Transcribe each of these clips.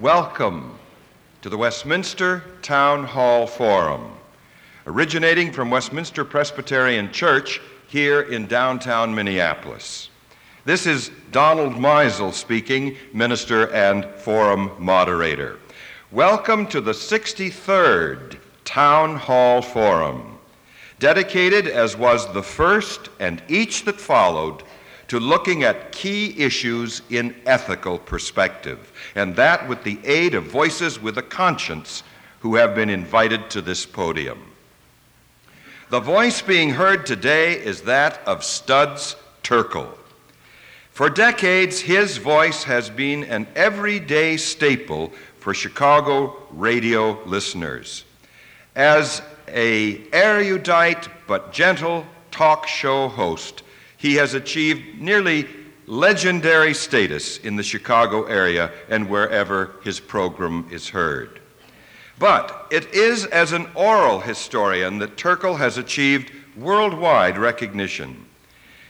Welcome to the Westminster Town Hall Forum, originating from Westminster Presbyterian Church here in downtown Minneapolis. This is Donald Meisel speaking, minister and forum moderator. Welcome to the 63rd Town Hall Forum, dedicated, as was the first and each that followed, to looking at key issues in ethical perspective, and that with the aid of voices with a conscience who have been invited to this podium. The voice being heard today is that of Studs Terkel. For decades, his voice has been an everyday staple for Chicago radio listeners. As a erudite but gentle talk show host, he has achieved nearly legendary status in the Chicago area and wherever his program is heard. But it is as an oral historian that Terkel has achieved worldwide recognition.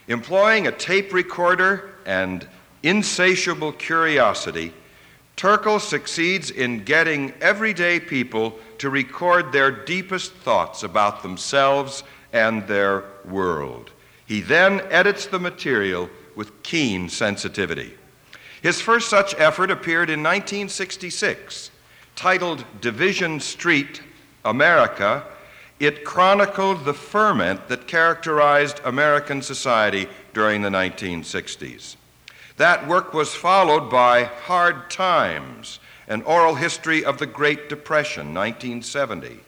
Employing a tape recorder and insatiable curiosity, Terkel succeeds in getting everyday people to record their deepest thoughts about themselves and their world. He then edits the material with keen sensitivity. His first such effort appeared in 1966. Titled Division Street America, it chronicled the ferment that characterized American society during the 1960s. That work was followed by Hard Times, an oral history of the Great Depression, 1970.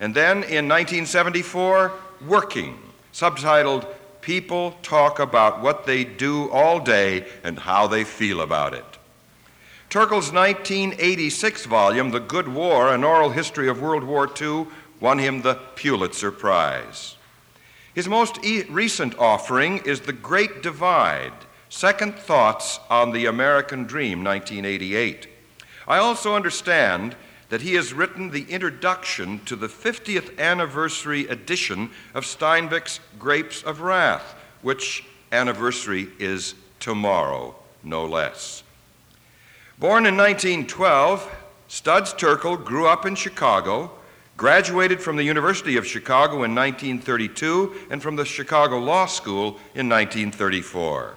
And then in 1974, Working, subtitled people talk about what they do all day and how they feel about it. Terkel's 1986 volume, The Good War An Oral History of World War II, won him the Pulitzer Prize. His most e- recent offering is The Great Divide Second Thoughts on the American Dream, 1988. I also understand that he has written the introduction to the 50th anniversary edition of Steinbeck's Grapes of Wrath, which anniversary is tomorrow, no less. Born in 1912, Studs Terkel grew up in Chicago, graduated from the University of Chicago in 1932, and from the Chicago Law School in 1934.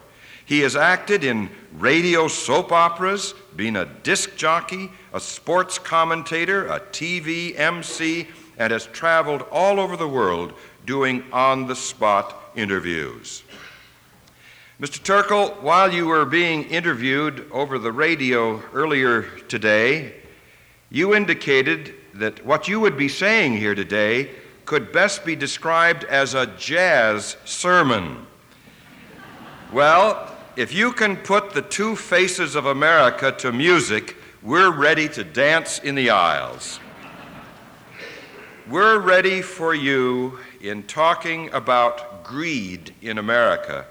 He has acted in radio soap operas, been a disc jockey, a sports commentator, a TV MC, and has traveled all over the world doing on the spot interviews. Mr. Terkel, while you were being interviewed over the radio earlier today, you indicated that what you would be saying here today could best be described as a jazz sermon. Well, if you can put the two faces of America to music, we're ready to dance in the aisles. We're ready for you in talking about greed in America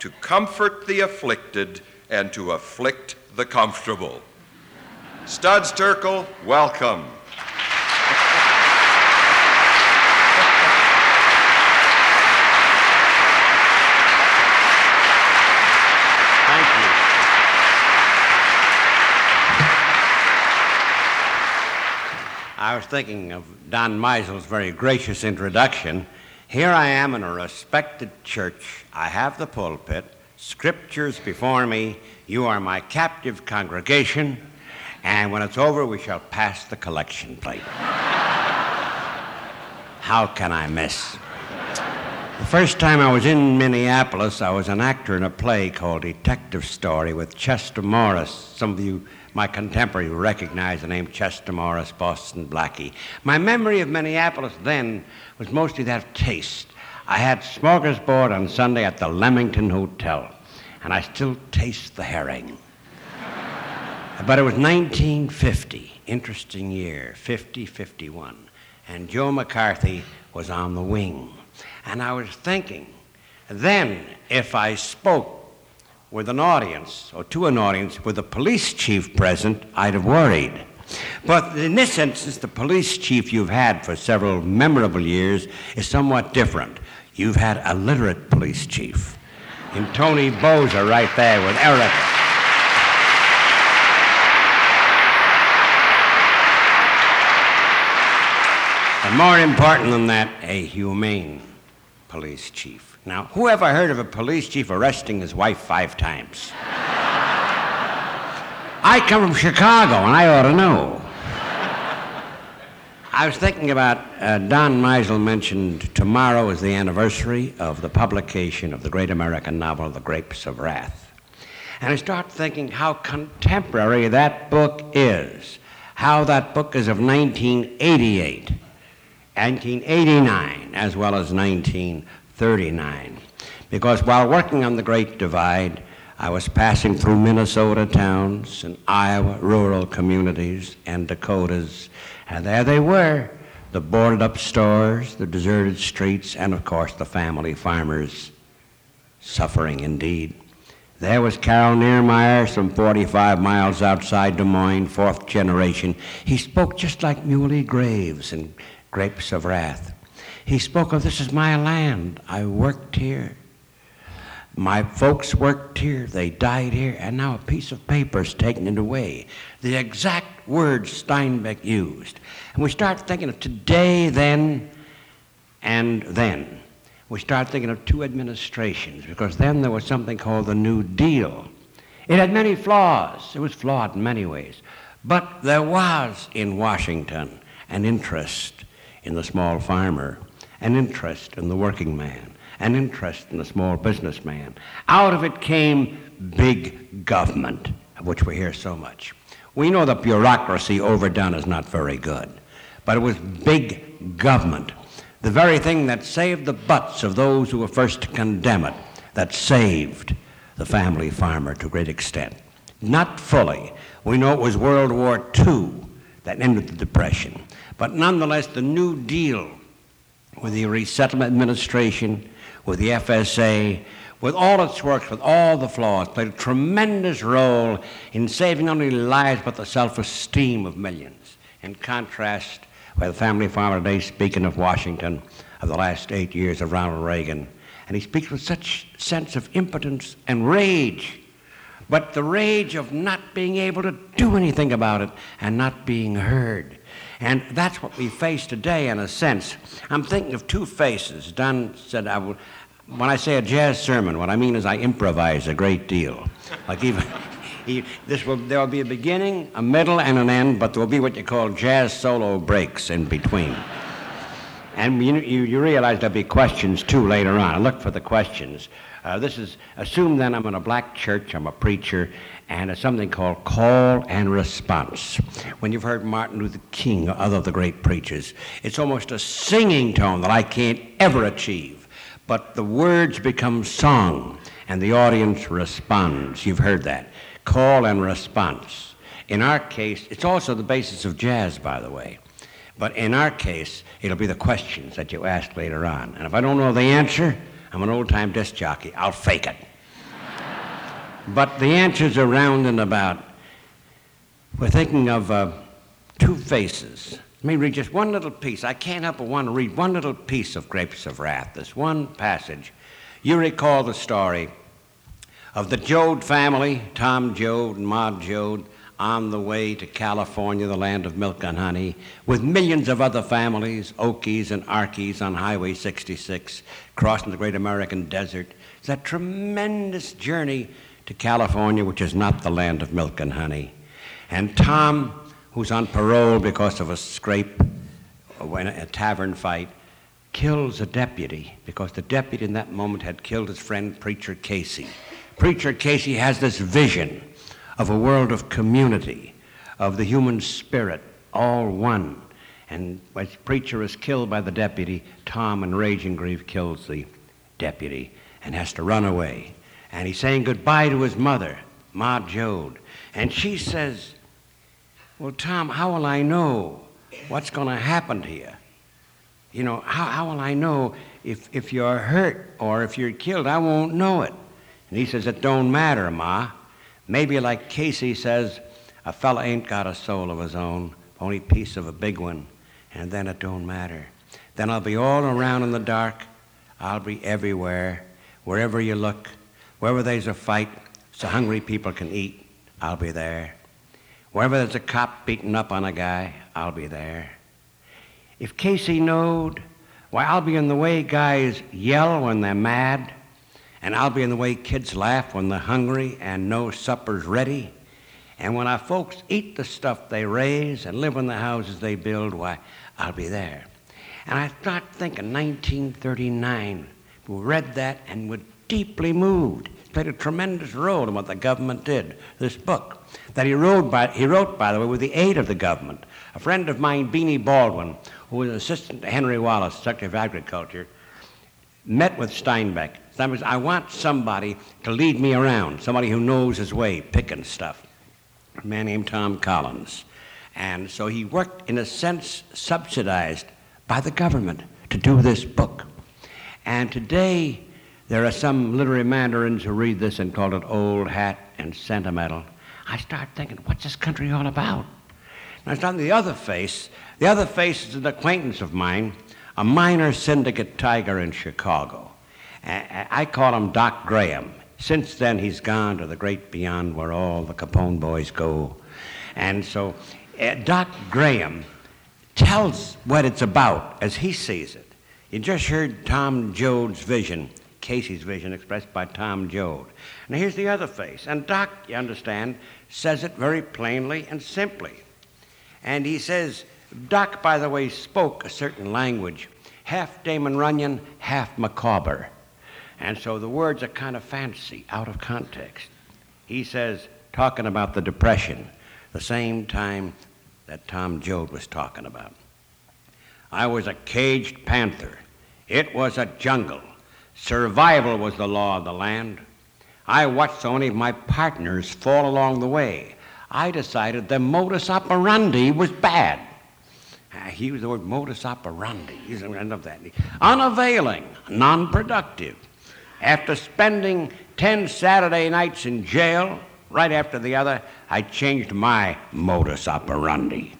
to comfort the afflicted and to afflict the comfortable. Studs Terkel, welcome. I was thinking of Don Meisel's very gracious introduction. Here I am in a respected church. I have the pulpit, scriptures before me. You are my captive congregation, and when it's over, we shall pass the collection plate. How can I miss? The first time I was in Minneapolis, I was an actor in a play called Detective Story with Chester Morris. Some of you my contemporary recognized the name Chester Morris, Boston Blackie. My memory of Minneapolis then was mostly that of taste. I had smorgasbord on Sunday at the Leamington Hotel, and I still taste the herring. but it was 1950, interesting year, 50 51, and Joe McCarthy was on the wing. And I was thinking, then if I spoke with an audience or to an audience with a police chief present, I'd have worried. But in this instance, the police chief you've had for several memorable years is somewhat different. You've had a literate police chief in Tony Bouza right there with Eric. And more important than that, a humane police chief. Now, who ever heard of a police chief arresting his wife five times? I come from Chicago, and I ought to know. I was thinking about uh, Don Meisel mentioned tomorrow is the anniversary of the publication of the great American novel, The Grapes of Wrath. And I start thinking how contemporary that book is, how that book is of 1988, 1989, as well as 1939. Because while working on The Great Divide, I was passing through Minnesota towns and Iowa rural communities and Dakotas and there they were the boarded up stores, the deserted streets, and of course the family farmers suffering indeed. There was Carol Niermeyer, some 45 miles outside Des Moines, fourth generation. He spoke just like Muley Graves in Grapes of Wrath. He spoke of, This is my land. I worked here. My folks worked here, they died here, and now a piece of paper is taken it away. The exact words Steinbeck used. And we start thinking of today, then, and then. We start thinking of two administrations, because then there was something called the New Deal. It had many flaws, it was flawed in many ways. But there was in Washington an interest in the small farmer, an interest in the working man an interest in the small businessman. Out of it came big government, of which we hear so much. We know the bureaucracy overdone is not very good, but it was big government, the very thing that saved the butts of those who were first to condemn it, that saved the family farmer to a great extent. Not fully. We know it was World War II that ended the Depression. But nonetheless, the New Deal with the Resettlement Administration with the FSA, with all its works, with all the flaws, played a tremendous role in saving not only lives but the self esteem of millions. In contrast, with the family farmer today speaking of Washington of the last eight years of Ronald Reagan, and he speaks with such sense of impotence and rage, but the rage of not being able to do anything about it and not being heard. And that's what we face today, in a sense. I'm thinking of two faces. Don said, I will, when I say a jazz sermon, what I mean is I improvise a great deal. Like even, this will, there will be a beginning, a middle, and an end, but there will be what you call jazz solo breaks in between. And you, you, you realize there'll be questions too later on. Look for the questions. Uh, this is, assume then I'm in a black church, I'm a preacher, and it's something called call and response. When you've heard Martin Luther King or other of the great preachers, it's almost a singing tone that I can't ever achieve. But the words become song, and the audience responds. You've heard that. Call and response. In our case, it's also the basis of jazz, by the way. But in our case, it'll be the questions that you ask later on. And if I don't know the answer, I'm an old time disc jockey. I'll fake it. But the answers are round and about. We're thinking of uh, two faces. Let me read just one little piece. I can't help but want to read one little piece of Grapes of Wrath, this one passage. You recall the story of the Joad family, Tom Joad and Maud Joad, on the way to California, the land of milk and honey, with millions of other families, Okies and Arkies on Highway 66, crossing the great American desert. It's a tremendous journey to California, which is not the land of milk and honey. And Tom, who's on parole because of a scrape, uh, when a tavern fight, kills a deputy because the deputy in that moment had killed his friend Preacher Casy. Preacher Casy has this vision of a world of community, of the human spirit, all one. And when Preacher is killed by the deputy, Tom, in rage and grief, kills the deputy and has to run away and he's saying goodbye to his mother, Ma Joad. And she says, Well, Tom, how will I know what's going to happen to you? You know, how, how will I know if, if you're hurt or if you're killed? I won't know it. And he says, It don't matter, Ma. Maybe like Casy says, a fella ain't got a soul of his own, only piece of a big one, and then it don't matter. Then I'll be all around in the dark. I'll be everywhere, wherever you look. Wherever there's a fight so hungry people can eat, I'll be there. Wherever there's a cop beating up on a guy, I'll be there. if Casy knowed, why, I'll be in the way guys yell when they're mad, and I'll be in the way kids laugh when they're hungry and no supper's ready. And when our folks eat the stuff they raise and live in the houses they build, why, I'll be there. And I start thinking 1939, we read that and were deeply moved. Played a tremendous role in what the government did, this book, that he wrote, by, he wrote, by the way, with the aid of the government. A friend of mine, Beanie Baldwin, who was an assistant to Henry Wallace, Secretary of Agriculture, met with Steinbeck. Steinbeck said, I want somebody to lead me around, somebody who knows his way, picking stuff. A man named Tom Collins. And so he worked, in a sense, subsidized by the government to do this book. And today, there are some literary mandarins who read this and call it old hat and sentimental. I start thinking, what's this country all about? Now, it's start the other face. The other face is an acquaintance of mine, a minor syndicate tiger in Chicago. I call him Doc Graham. Since then, he's gone to the great beyond where all the Capone boys go. And so, uh, Doc Graham tells what it's about as he sees it. You just heard Tom Joad's vision, Casy's vision expressed by Tom Joad. Now here's the other face. And Doc, you understand, says it very plainly and simply. And he says, Doc, by the way, spoke a certain language, half Damon Runyon, half Micawber. And so the words are kind of fancy, out of context. He says, talking about the Depression, the same time that Tom Joad was talking about. I was a caged panther. It was a jungle. Survival was the law of the land. I watched so many of my partners fall along the way. I decided the modus operandi was bad. Uh, he used the word modus operandi. I love that. Unavailing, non productive. After spending 10 Saturday nights in jail, right after the other, I changed my modus operandi.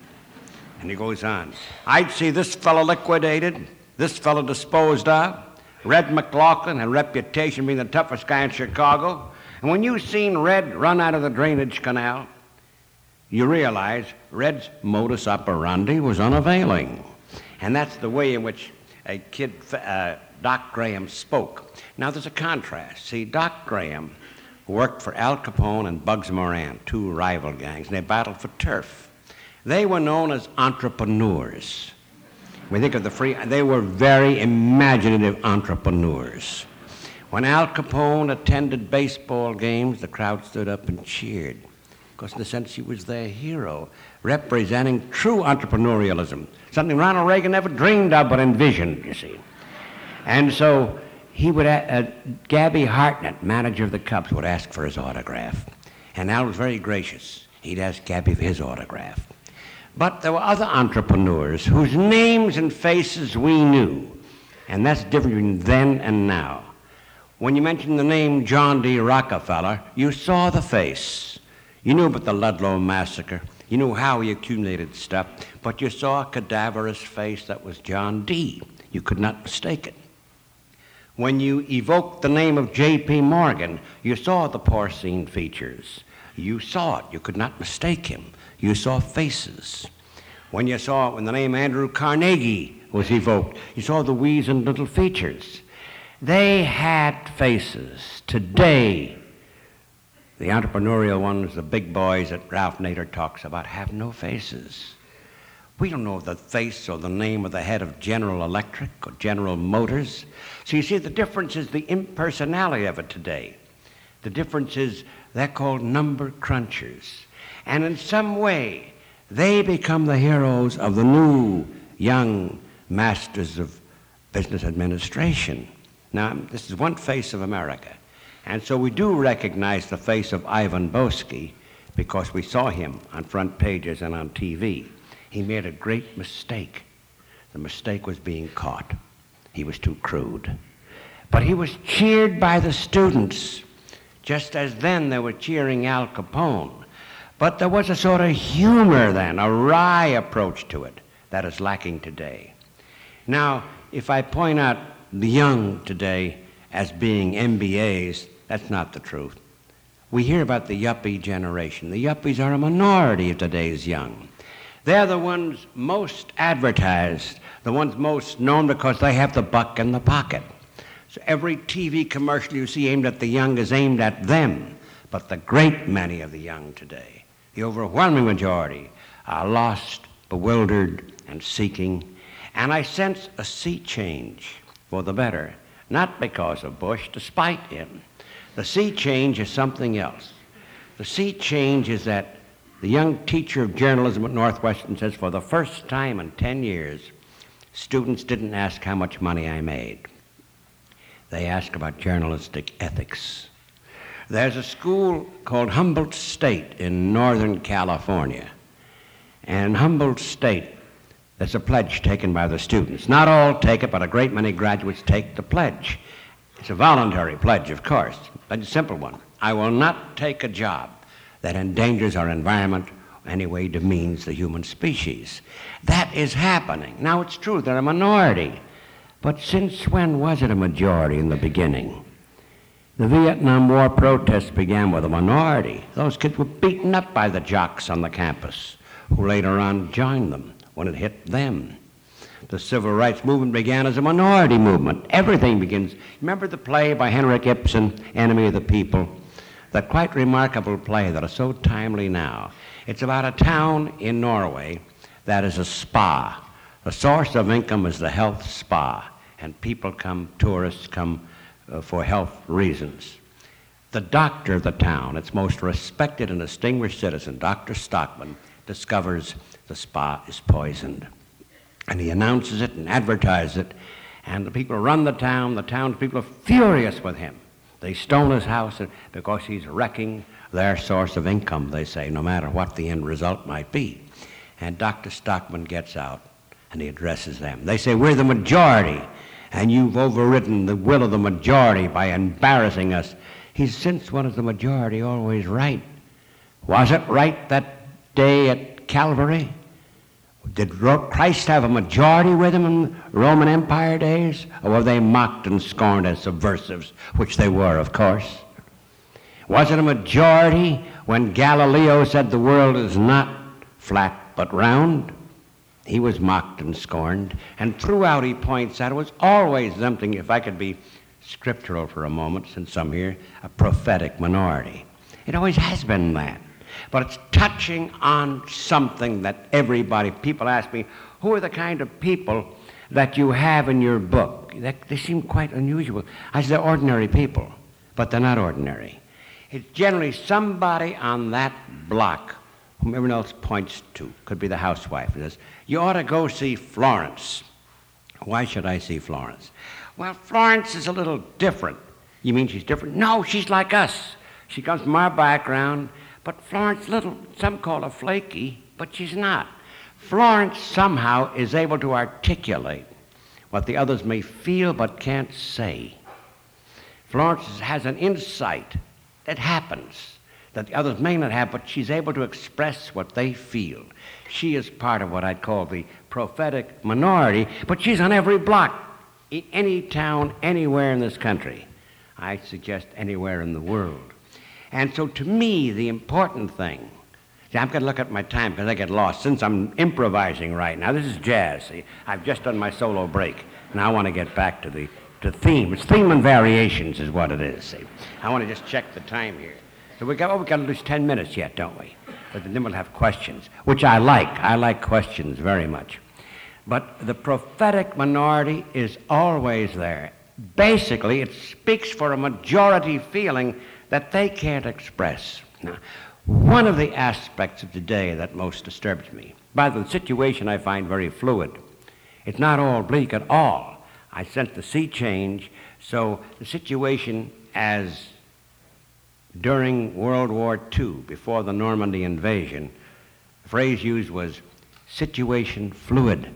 And he goes on. I'd see this fellow liquidated, this fellow disposed of. Red McLaughlin had reputation being the toughest guy in Chicago. And when you seen Red run out of the drainage canal, you realize Red's modus operandi was unavailing. And that's the way in which a kid, uh, Doc Graham, spoke. Now, there's a contrast. See, Doc Graham worked for Al Capone and Bugs Moran, two rival gangs, and they battled for turf. They were known as entrepreneurs. We think of the free, they were very imaginative entrepreneurs. When Al Capone attended baseball games, the crowd stood up and cheered because, in a sense, he was their hero, representing true entrepreneurialism, something Ronald Reagan never dreamed of but envisioned, you see. And so he would, uh, Gabby Hartnett, manager of the Cubs, would ask for his autograph. And Al was very gracious. He'd ask Gabby for his autograph. But there were other entrepreneurs whose names and faces we knew. And that's different between then and now. When you mentioned the name John D. Rockefeller, you saw the face. You knew about the Ludlow massacre. You knew how he accumulated stuff, but you saw a cadaverous face that was John D. You could not mistake it. When you evoked the name of J.P. Morgan, you saw the porcine features. You saw it. You could not mistake him. You saw faces. When you saw when the name Andrew Carnegie was evoked, you saw the weazened little features. They had faces. Today, the entrepreneurial ones, the big boys that Ralph Nader talks about, have no faces. We don't know the face or the name of the head of General Electric or General Motors. So you see, the difference is the impersonality of it today. The difference is they're called number crunchers. And in some way, they become the heroes of the new young masters of business administration. Now, this is one face of America. And so we do recognize the face of Ivan Boesky because we saw him on front pages and on TV he made a great mistake. The mistake was being caught. He was too crude. But he was cheered by the students, just as then they were cheering Al Capone. But there was a sort of humor then, a wry approach to it that is lacking today. Now, if I point out the young today as being MBAs, that's not the truth. We hear about the yuppie generation. The yuppies are a minority of today's young. They're the ones most advertised, the ones most known because they have the buck in the pocket. So every TV commercial you see aimed at the young is aimed at them. But the great many of the young today, the overwhelming majority, are lost, bewildered, and seeking. And I sense a sea change for the better, not because of Bush, despite him. The sea change is something else. The sea change is that the young teacher of journalism at Northwestern says for the first time in 10 years, students didn't ask how much money I made. They asked about journalistic ethics. There's a school called Humboldt State in Northern California. And Humboldt State, there's a pledge taken by the students. Not all take it, but a great many graduates take the pledge. It's a voluntary pledge, of course, but a simple one. I will not take a job that endangers our environment or any way demeans the human species. That is happening. Now, it's true, they're a minority. But since when was it a majority in the beginning? The Vietnam War protests began with a minority. Those kids were beaten up by the jocks on the campus, who later on joined them when it hit them. The civil rights movement began as a minority movement. Everything begins. Remember the play by Henrik Ibsen, Enemy of the People? That quite remarkable play that is so timely now. It's about a town in Norway that is a spa. The source of income is the health spa, and people come, tourists come uh, for health reasons. The doctor of the town, its most respected and distinguished citizen, Dr. Stockman, discovers the spa is poisoned. And he announces it and advertises it, and the people run the town. The townspeople are furious with him. They stone his house because he's wrecking their source of income, they say, no matter what the end result might be. And Dr. Stockman gets out and he addresses them. They say, We're the majority, and you've overridden the will of the majority by embarrassing us. He's since when is the majority always right? Was it right that day at Calvary? Did Christ have a majority with him in Roman Empire days? Or were they mocked and scorned as subversives, which they were, of course? Was it a majority when Galileo said the world is not flat but round? He was mocked and scorned. And throughout, he points out, it was always something, if I could be scriptural for a moment, since I'm here, a prophetic minority. It always has been that but it's touching on something that everybody, people ask me, who are the kind of people that you have in your book? They, they seem quite unusual. I say they're ordinary people, but they're not ordinary. It's generally somebody on that block whom everyone else points to. Could be the housewife. Says, you ought to go see Florence. Why should I see Florence? Well, Florence is a little different. You mean she's different? No, she's like us. She comes from our background. But Florence Little, some call her flaky, but she's not. Florence somehow is able to articulate what the others may feel but can't say. Florence has an insight that happens that the others may not have, but she's able to express what they feel. She is part of what I'd call the prophetic minority, but she's on every block, in any town, anywhere in this country. I suggest anywhere in the world. And so to me, the important thing, see, I'm going to look at my time because I get lost since I'm improvising right now. This is jazz. See, I've just done my solo break. and I want to get back to the to theme. It's theme and variations is what it is. See, I want to just check the time here. So we got oh, we got to lose ten minutes yet, don't we? But then we'll have questions, which I like. I like questions very much. But the prophetic minority is always there. Basically, it speaks for a majority feeling that they can't express. Now, one of the aspects of today that most disturbs me, by the situation I find very fluid, it's not all bleak at all. I sense the sea change, so the situation as during World War II, before the Normandy invasion, the phrase used was situation fluid.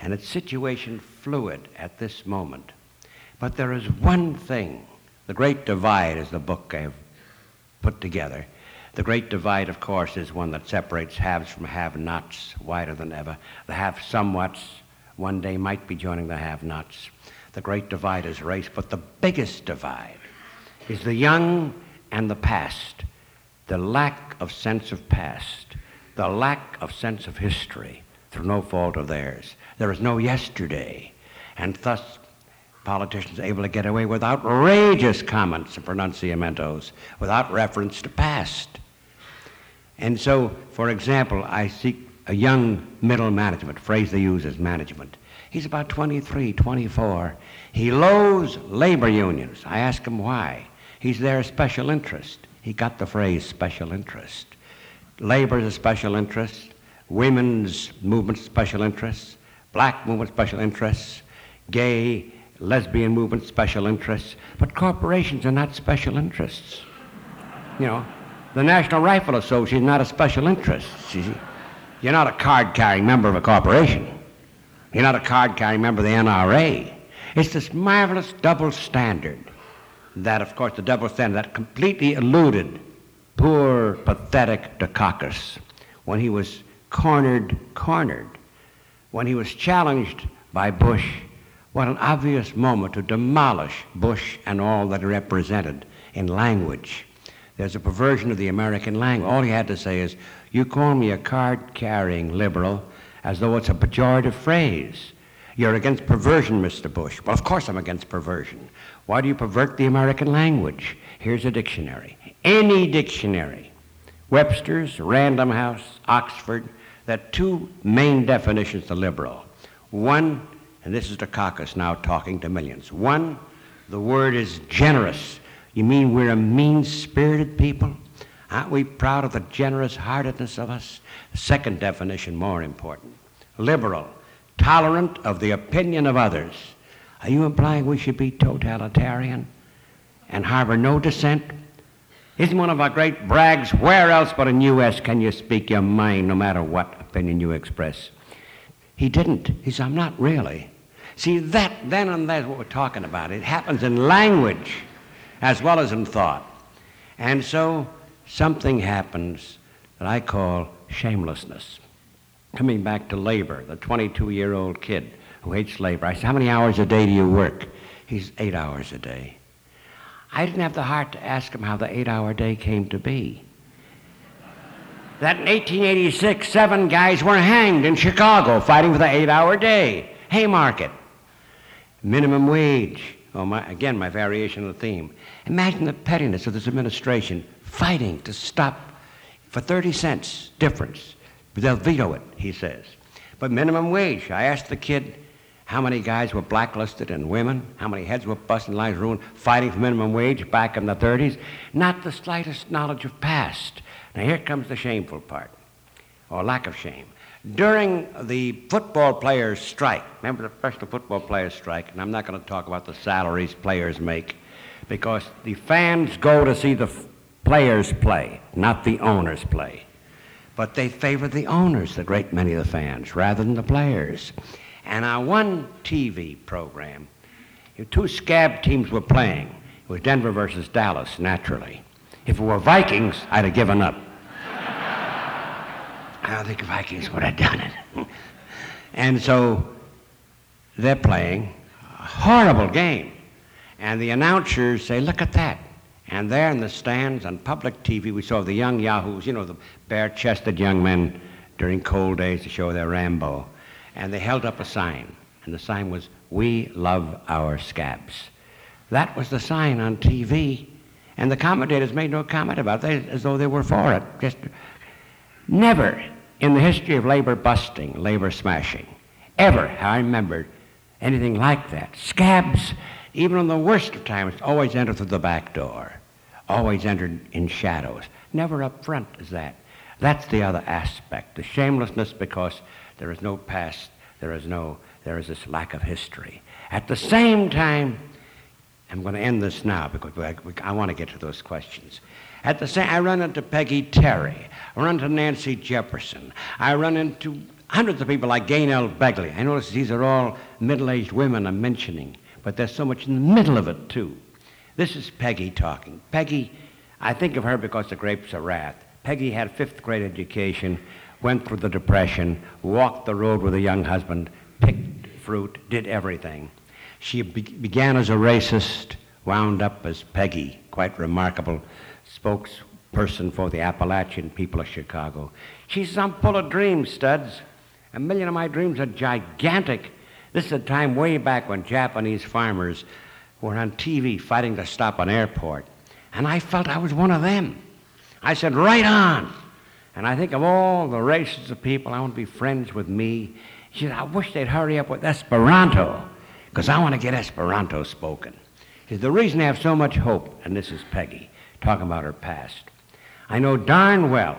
And it's situation fluid at this moment. But there is one thing the Great Divide is the book I've put together. The Great Divide, of course, is one that separates haves from have nots wider than ever. The have somewhats one day might be joining the have nots. The Great Divide is race, but the biggest divide is the young and the past, the lack of sense of past, the lack of sense of history through no fault of theirs. There is no yesterday, and thus politicians are able to get away with outrageous comments and pronunciamentos without reference to past. And so, for example, I seek a young middle management, phrase they use is management. He's about 23, 24. He loathes labor unions. I ask him why. He's their special interest. He got the phrase special interest. Labor's a special interest, women's movement special interests, black movement special interests, gay, lesbian movement special interests, but corporations are not special interests. You know, the National Rifle Association is not a special interest. You're not a card carrying member of a corporation. You're not a card carrying member of the NRA. It's this marvelous double standard that, of course, the double standard that completely eluded poor, pathetic Dukakis when he was cornered, cornered, when he was challenged by Bush. What an obvious moment to demolish Bush and all that he represented in language. There's a perversion of the American language. All he had to say is, You call me a card carrying liberal as though it's a pejorative phrase. You're against perversion, Mr. Bush. Well, of course I'm against perversion. Why do you pervert the American language? Here's a dictionary. Any dictionary, Webster's, Random House, Oxford, there are two main definitions of liberal. One, and this is Dukakis now talking to millions. One, the word is generous. You mean we're a mean spirited people? Aren't we proud of the generous heartedness of us? Second definition, more important liberal, tolerant of the opinion of others. Are you implying we should be totalitarian and harbor no dissent? Isn't one of our great brags, where else but in U.S. can you speak your mind no matter what opinion you express? He didn't. He said, I'm not really. See, that then and there is what we're talking about. It happens in language as well as in thought. And so something happens that I call shamelessness. Coming back to labor, the 22 year old kid who hates labor. I said, How many hours a day do you work? He's eight hours a day. I didn't have the heart to ask him how the eight hour day came to be. That in 1886, seven guys were hanged in Chicago fighting for the eight hour day. Haymarket. Minimum wage. Oh, my, again, my variation of the theme. Imagine the pettiness of this administration fighting to stop for 30 cents difference. They'll veto it, he says. But minimum wage, I asked the kid how many guys were blacklisted and women, how many heads were busted and lives ruined fighting for minimum wage back in the 30s. Not the slightest knowledge of past. Now here comes the shameful part, or lack of shame. During the football players' strike, remember the professional football players' strike, and I'm not going to talk about the salaries players make, because the fans go to see the f- players play, not the owners play. But they favor the owners, the great many of the fans, rather than the players. And on one TV program, two scab teams were playing. It was Denver versus Dallas, naturally. If it were Vikings, I'd have given up. I don't think Vikings would have done it. and so they're playing a horrible game. And the announcers say, look at that. And there in the stands on public TV, we saw the young yahoos, you know, the bare chested young men during cold days to show their Rambo. And they held up a sign. And the sign was, We love our scabs. That was the sign on TV. And the commentators made no comment about it, as though they were for it. Just never in the history of labor busting, labor smashing, ever I remembered anything like that. Scabs, even in the worst of times, always entered through the back door, always entered in shadows, never up front as that. That's the other aspect, the shamelessness because there is no past, there is no, there is this lack of history. At the same time, I'm going to end this now because I, I want to get to those questions. At the same, I run into Peggy Terry. I run into Nancy Jefferson. I run into hundreds of people like Gaynell Begley. I notice these are all middle-aged women I'm mentioning, but there's so much in the middle of it too. This is Peggy talking. Peggy, I think of her because the Grapes of Wrath. Peggy had fifth grade education, went through the Depression, walked the road with a young husband, picked fruit, did everything. She be- began as a racist, wound up as Peggy, quite remarkable, spokesperson for the Appalachian people of Chicago. She says, I'm full of dreams, studs. A million of my dreams are gigantic. This is a time way back when Japanese farmers were on TV fighting to stop an airport. And I felt I was one of them. I said, right on. And I think of all the races of people, I want to be friends with me. She said, I wish they'd hurry up with Esperanto, because I want to get Esperanto spoken. She said, the reason I have so much hope, and this is Peggy talking about her past, I know darn well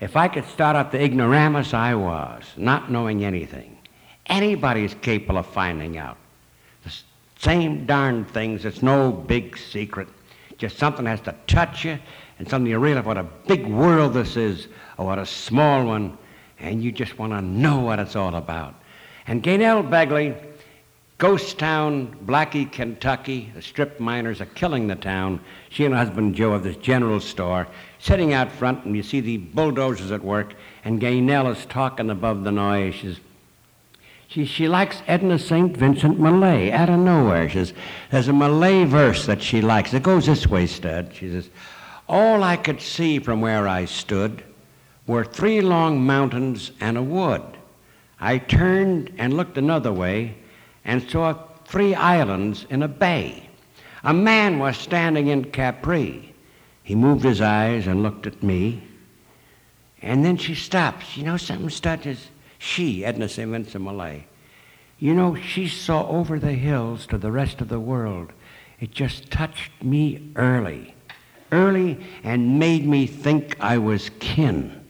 if I could start up the ignoramus I was, not knowing anything, anybody is capable of finding out. The same darn things, it's no big secret. Just something has to touch you and something you realize what a big world this is or what a small one, and you just want to know what it's all about. And Gaynell Begley Ghost town, Blackey, Kentucky. The strip miners are killing the town. She and her husband Joe have this general store. Sitting out front, and you see the bulldozers at work, and Gaynell is talking above the noise. She's, she, she likes Edna St. Vincent Millay out of nowhere. She says, There's a Millay verse that she likes. It goes this way, Stud. She says, All I could see from where I stood were three long mountains and a wood. I turned and looked another way and saw three islands in a bay. A man was standing in Capri. He moved his eyes and looked at me. And then she stops. You know something, Studges? She, Edna St. Vincent Millay. You know, she saw over the hills to the rest of the world. It just touched me early. Early and made me think I was kin.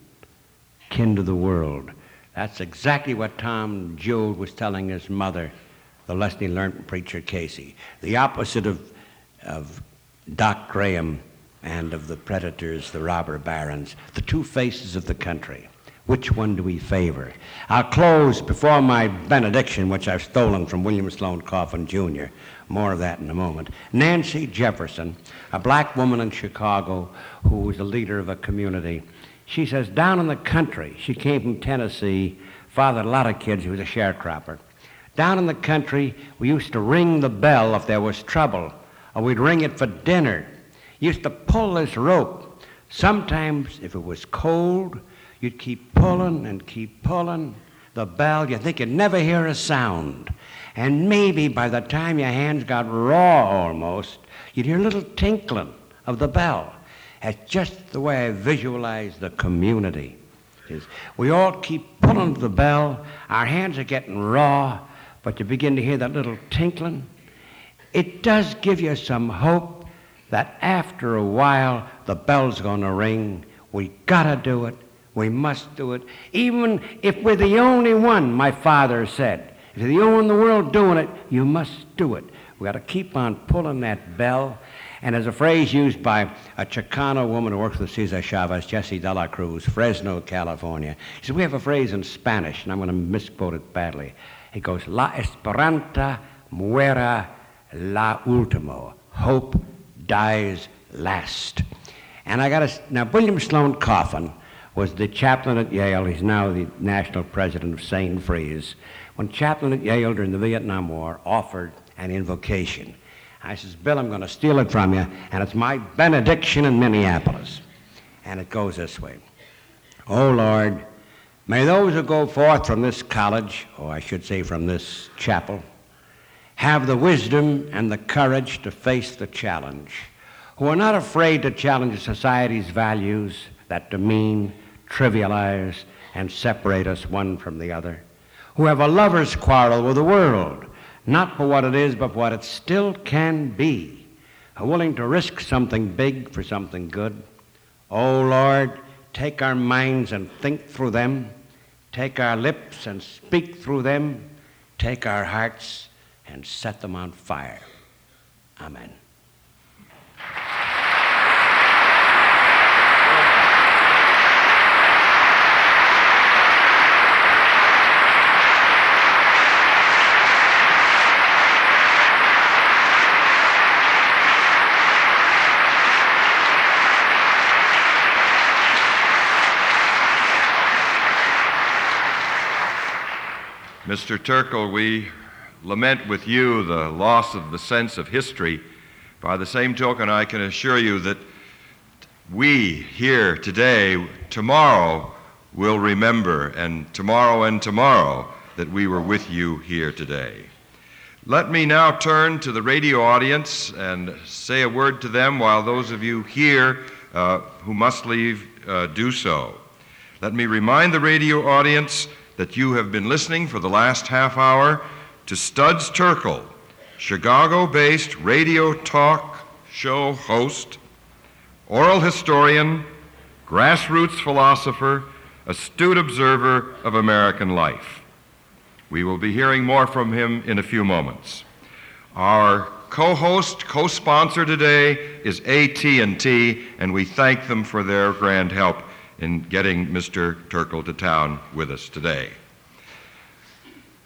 Kin to the world. That's exactly what Tom Joad was telling his mother the lesson he learned from Preacher Casy. The opposite of, of Doc Graham and of the predators, the robber barons, the two faces of the country. Which one do we favor? I'll close before my benediction, which I've stolen from William Sloane Coffin Jr. More of that in a moment. Nancy Jefferson, a black woman in Chicago who was a leader of a community. She says, down in the country, she came from Tennessee, fathered a lot of kids, he was a sharecropper. Down in the country, we used to ring the bell if there was trouble, or we'd ring it for dinner. Used to pull this rope. Sometimes, if it was cold, you'd keep pulling and keep pulling the bell. You'd think you'd never hear a sound. And maybe by the time your hands got raw almost, you'd hear a little tinkling of the bell. That's just the way I visualize the community. Is We all keep pulling the bell, our hands are getting raw, but you begin to hear that little tinkling, it does give you some hope that after a while the bell's going to ring. We got to do it. We must do it. Even if we're the only one, my father said. If you're the only one in the world doing it, you must do it. We got to keep on pulling that bell. And as a phrase used by a Chicano woman who works with Cesar Chavez, Jessie de la Cruz, Fresno, California, she said, We have a phrase in Spanish, and I'm going to misquote it badly. It goes, La esperanza muera la último. Hope dies last. And I got to, now, William Sloane Coffin was the chaplain at Yale. He's now the national president of SANE/FREEZE. When chaplain at Yale during the Vietnam War offered an invocation, I says, Bill, I'm going to steal it from you, and it's my benediction in Minneapolis. And it goes this way. Oh, Lord, May those who go forth from this college, or I should say from this chapel, have the wisdom and the courage to face the challenge, who are not afraid to challenge society's values that demean, trivialize, and separate us one from the other, who have a lover's quarrel with the world, not for what it is, but what it still can be, are willing to risk something big for something good. Oh Lord, take our minds and think through them Take our lips and speak through them. Take our hearts and set them on fire. Amen. Mr. Terkel, we lament with you the loss of the sense of history. By the same token, I can assure you that we here today, tomorrow, will remember, and tomorrow and tomorrow, that we were with you here today. Let me now turn to the radio audience and say a word to them while those of you here uh, who must leave uh, do so. Let me remind the radio audience that you have been listening for the last half hour to Studs Terkel, Chicago based radio talk show host, oral historian, grassroots philosopher, astute observer of American life. We will be hearing more from him in a few moments. Our co-host, co-sponsor today is AT&T, and we thank them for their grand help in getting Mr. Terkel to town with us today.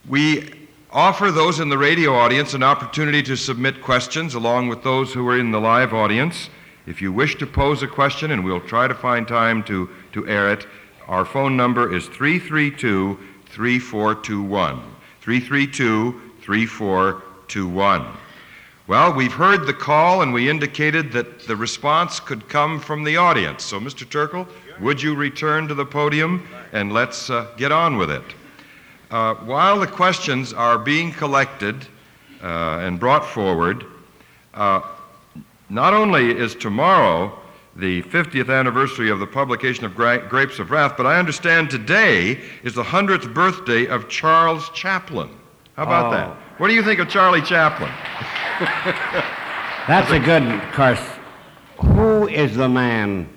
We offer those in the radio audience an opportunity to submit questions along with those who are in the live audience. If you wish to pose a question, and we'll try to find time to, to air it, our phone number is 332 3421. 332 3421. Well, we've heard the call and we indicated that the response could come from the audience. So, Mr. Terkel, would you return to the podium and let's uh, get on with it? Uh, while the questions are being collected uh, and brought forward, uh, not only is tomorrow the 50th anniversary of the publication of Gra- Grapes of Wrath, but I understand today is the 100th birthday of Charles Chaplin. How about Oh. that? What do you think of Charlie Chaplin? That's a good, of course. Who is the man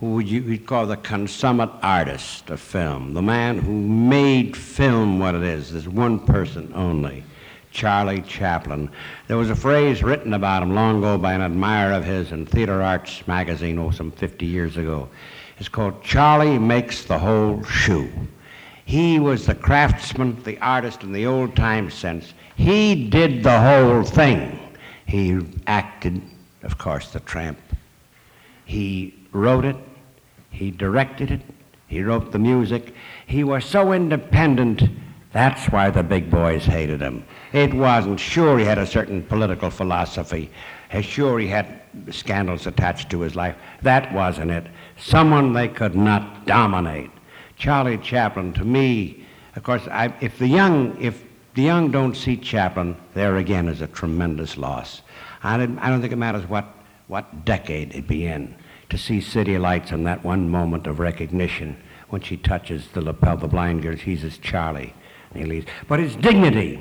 who you would call the consummate artist of film? The man who made film what it is. There's one person only. Charlie Chaplin. There was a phrase written about him long ago by an admirer of his in Theater Arts magazine, oh, some 50 years ago. It's called Charlie Makes the Whole Shoe. He was the craftsman, the artist in the old time sense. He did the whole thing. He acted, of course, the tramp. He wrote it, he directed it, he wrote the music. He was so independent, that's why the big boys hated him. It wasn't sure he had a certain political philosophy. Sure, he had scandals attached to his life. That wasn't it. Someone they could not dominate. Charlie Chaplin, to me, of course, I, if the young, if the young don't see Chaplin, there again is a tremendous loss. I don't, I don't think it matters what, what decade it be in to see City Lights in that one moment of recognition when she touches the lapel, of the blind girl, he says, Charlie. And he leaves. But his dignity.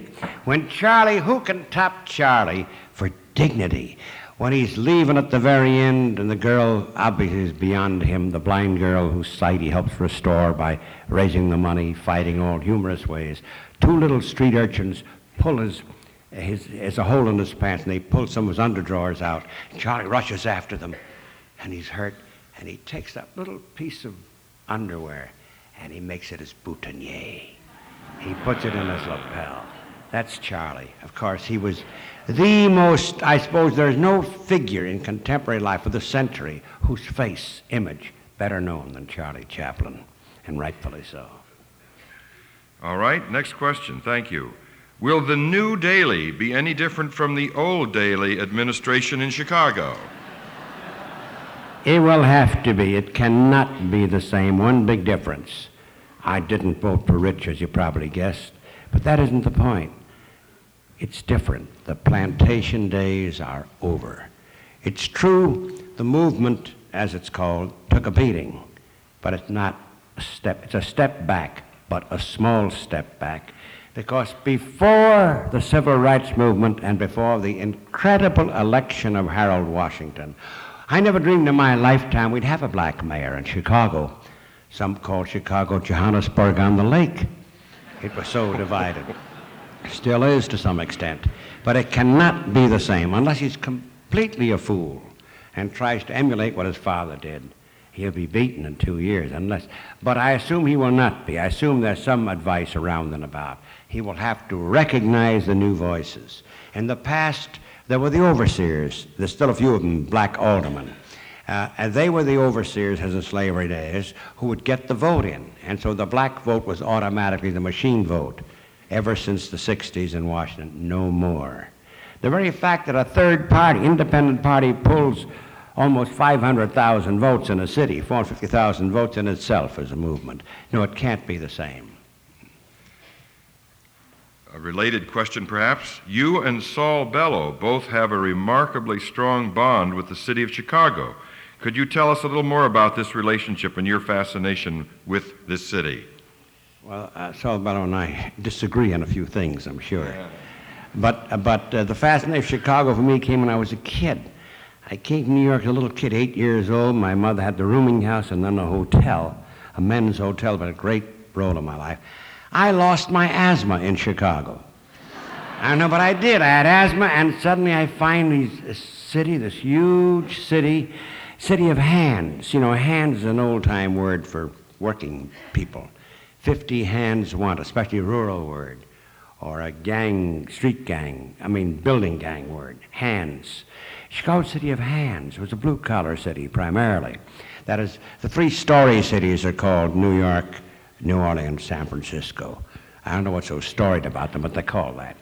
When Charlie, who can top Charlie for dignity? When he's leaving at the very end and the girl obviously is beyond him, the blind girl whose sight he helps restore by raising the money, fighting all humorous ways. Two little street urchins pull his, his, his a hole in his pants and they pull some of his underdrawers out. Charlie rushes after them and he's hurt and he takes that little piece of underwear and he makes it his boutonniere. He puts it in his lapel. That's Charlie. Of course, he was the most, I suppose there's no figure in contemporary life of the century whose face, image, better known than Charlie Chaplin, and rightfully so. All right, next question. Thank you. Will the new Daley be any different from the old Daley administration in Chicago? It will have to be. It cannot be the same. One big difference. I didn't vote for Rich, as you probably guessed, but that isn't the point. It's different. The plantation days are over. It's true the movement, as it's called, took a beating, but it's not a step. It's a step back, but a small step back. Because before the civil rights movement and before the incredible election of Harold Washington, I never dreamed in my lifetime we'd have a black mayor in Chicago. Some call Chicago Johannesburg on the lake. It was so divided. Still is to some extent. But it cannot be the same unless he's completely a fool and tries to emulate what his father did. He'll be beaten in two years unless. But I assume he will not be. I assume there's some advice around and about. He will have to recognize the new voices. In the past, there were the overseers. There's still a few of them, black aldermen. Uh, and they were the overseers, as in slavery days, who would get the vote in. And so the black vote was automatically the machine vote. Ever since the 60s in Washington, no more. The very fact that a third party, independent party, pulls almost 500,000 votes in a city, 450,000 votes in itself is a movement. No, it can't be the same. A related question, perhaps. You and Saul Bellow both have a remarkably strong bond with the city of Chicago. Could you tell us a little more about this relationship and your fascination with this city? Well, uh, Saul Bellow and I disagree on a few things, I'm sure. But, uh, but uh, the fascination of Chicago for me came when I was a kid. I came to New York as a little kid, eight years old. My mother had the rooming house and then a hotel, a men's hotel, but a great role in my life. I lost my asthma in Chicago. I don't know, but I did. I had asthma, and suddenly I find this city, this huge city, city of hands. You know, hands is an old time word for working people. 50 hands want, especially rural word, or a gang, street gang, I mean, building gang word, hands. Chicago City of Hands was a blue collar city primarily. That is, the three story cities are called New York, New Orleans, San Francisco. I don't know what's so storied about them, but they call that.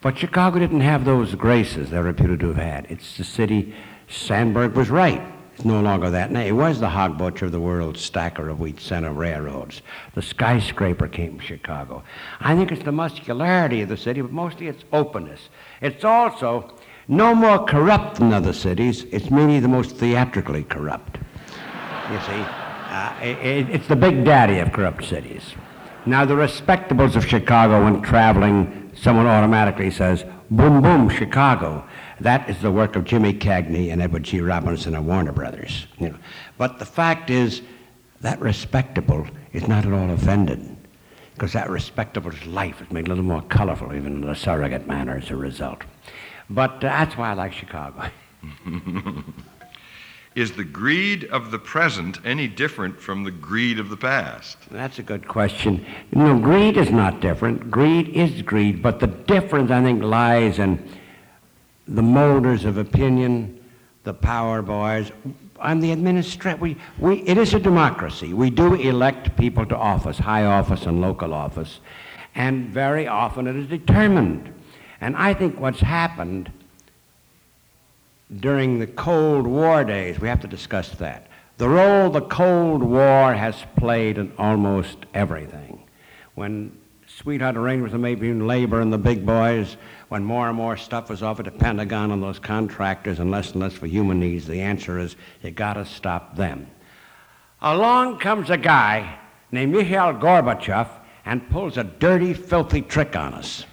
But Chicago didn't have those graces they're reputed to have had. It's the city, Sandburg was right. It's no longer that. It was the hog butcher of the world, stacker of wheat, center of railroads. The skyscraper came from Chicago. I think it's the muscularity of the city, but mostly its openness. It's also no more corrupt than other cities. It's maybe the most theatrically corrupt. You see, uh, it, it's the big daddy of corrupt cities. Now, the respectables of Chicago, when traveling, someone automatically says, boom, boom, Chicago. That is the work of Jimmy Cagney and Edward G. Robinson and Warner Brothers. You know. But the fact is, that respectable is not at all offended, because that respectable's life is made a little more colorful, even in a surrogate manner, as a result. But that's why I like Chicago. Is the greed of the present any different from the greed of the past? That's a good question. No, greed is not different. Greed is greed, but the difference, I think, lies in the molders of opinion, the power boys, and the administration. We, we, it is a democracy. We do elect people to office, high office and local office, and very often it is determined. And I think what's happened during the Cold War days, we have to discuss that. The role the Cold War has played in almost everything. When sweetheart arrangements were made between labor and the big boys, when more and more stuff was offered to Pentagon and those contractors and less and less for human needs, the answer is you got to stop them. Along comes a guy named Mikhail Gorbachev and pulls a dirty, filthy trick on us.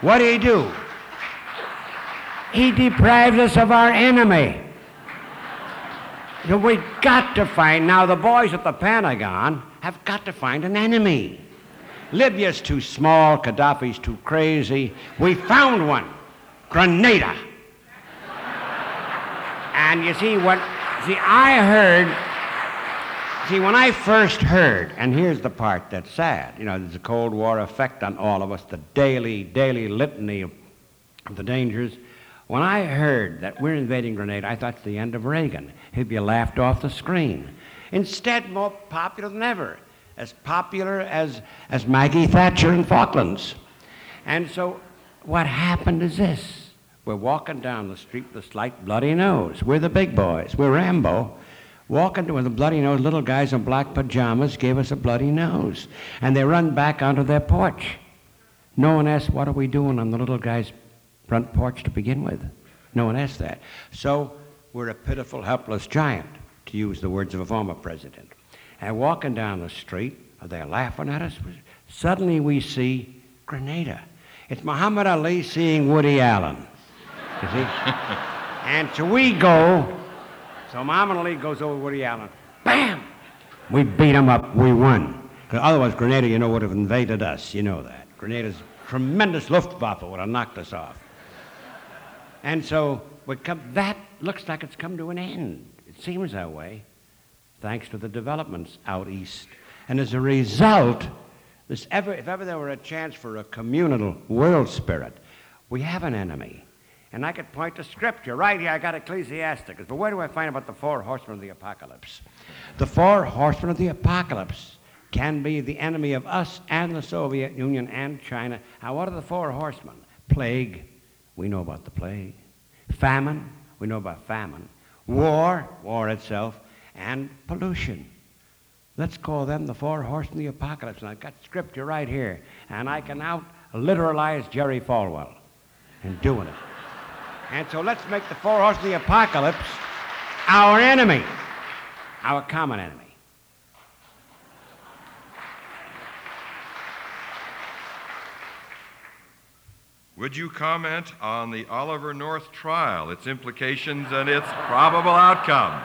What do he do? He deprives us of our enemy. We've got to find, now the boys at the Pentagon have got to find an enemy. Libya's too small, Gaddafi's too crazy. We found one Grenada. And you see, what, see, I heard, see, when I first heard, and here's the part that's sad, you know, there's a Cold War effect on all of us, the daily, daily litany of the dangers. When I heard that we're invading Grenada, I thought it's the end of Reagan. He'd be laughed off the screen. Instead, more popular than ever, as popular as, as Maggie Thatcher in Falklands. And so what happened is this. We're walking down the street with a slight bloody nose. We're the big boys. We're Rambo. Walking to with a bloody nose, little guys in black pajamas gave us a bloody nose. And they run back onto their porch. No one asked, What are we doing on the little guy's front porch to begin with. No one asked that. So we're a pitiful, helpless giant, to use the words of a former president. And walking down the street, are they're laughing at us. Suddenly we see Grenada. It's Muhammad Ali seeing Woody Allen. You see? and so we go, so Muhammad Ali goes over Woody Allen. Bam! We beat him up. We won. Because otherwise, Grenada, you know, would have invaded us. You know that. Grenada's tremendous Luftwaffe would have knocked us off. And so come, that looks like it's come to an end. It seems that way, thanks to the developments out east. And as a result, this ever, if ever there were a chance for a communal world spirit, we have an enemy. And I could point to scripture. Right here, I got Ecclesiasticus. But where do I find about the four horsemen of the apocalypse? The four horsemen of the apocalypse can be the enemy of us and the Soviet Union and China. Now, what are the four horsemen? Plague, we know about the plague. Famine, we know about famine. war, war itself, and pollution. Let's call them the four horsemen of the apocalypse. And I've got scripture right here. And I can out literalize Jerry Falwell in doing it. And so let's make the four horsemen of the apocalypse our enemy, our common enemy. Would you comment on the Oliver North trial, its implications, and its probable outcome?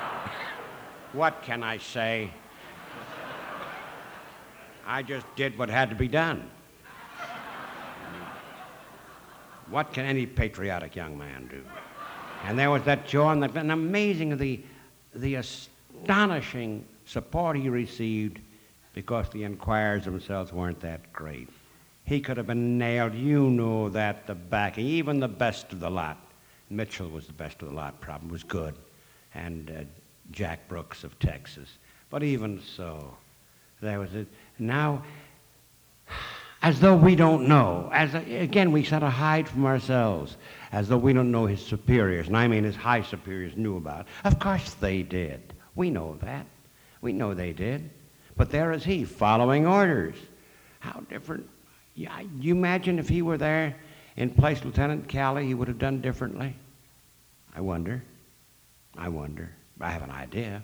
What can I say? I just did what had to be done. What can any patriotic young man do? And there was that joy and that and amazing the, the astonishing support he received because the Enquirers themselves weren't that great. He could have been nailed, you know that, the backing, even the best of the lot. Mitchell was the best of the lot, problem was good, and uh, Jack Brooks of Texas. But even so, there was a, now, as though we don't know, as again, we sort of hide from ourselves, as though we don't know his superiors, and I mean his high superiors knew about. It. Of course they did. We know that. We know they did. But there is he, following orders. How different yeah, you imagine if he were there in place Lieutenant Calley, he would have done differently? I wonder. I wonder. I have an idea.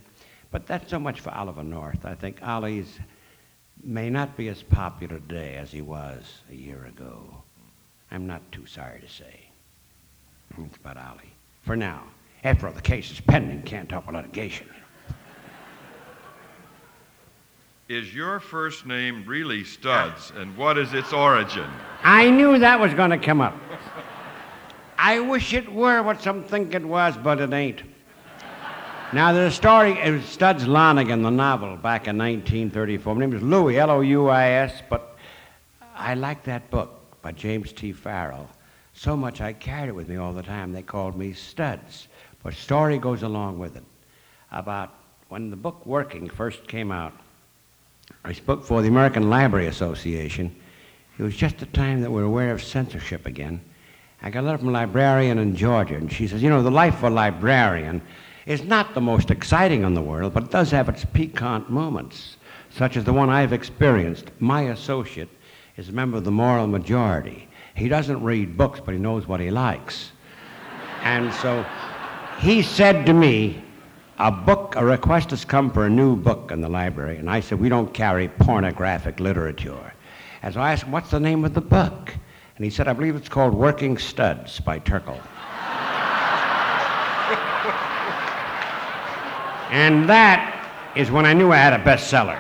But that's so much for Oliver North. I think Ollie's may not be as popular today as he was a year ago. I'm not too sorry to say. It's about Ollie. For now. After all, the case is pending. Can't talk about litigation. Is your first name really Studs, and what is its origin? I knew that was going to come up. I wish it were what some think it was, but it ain't. Now, there's a story, it was Studs Lonigan, the novel, back in 1934. My name is Louis, L O U I S, but I like that book by James T. Farrell so much I carried it with me all the time. They called me Studs. But story goes along with it about when the book Working first came out. I spoke for the American Library Association. It was just the time that we were aware of censorship again. I got a letter from a librarian in Georgia, and she says, You know, the life of a librarian is not the most exciting in the world, but does have its piquant moments, such as the one I've experienced. My associate is a member of the moral majority. He doesn't read books, but he knows what he likes. and so he said to me, a book, a request has come for a new book in the library, and I said, we don't carry pornographic literature. And so I asked what's the name of the book? And he said, I believe it's called Working Studs by Terkel. And that is when I knew I had a bestseller.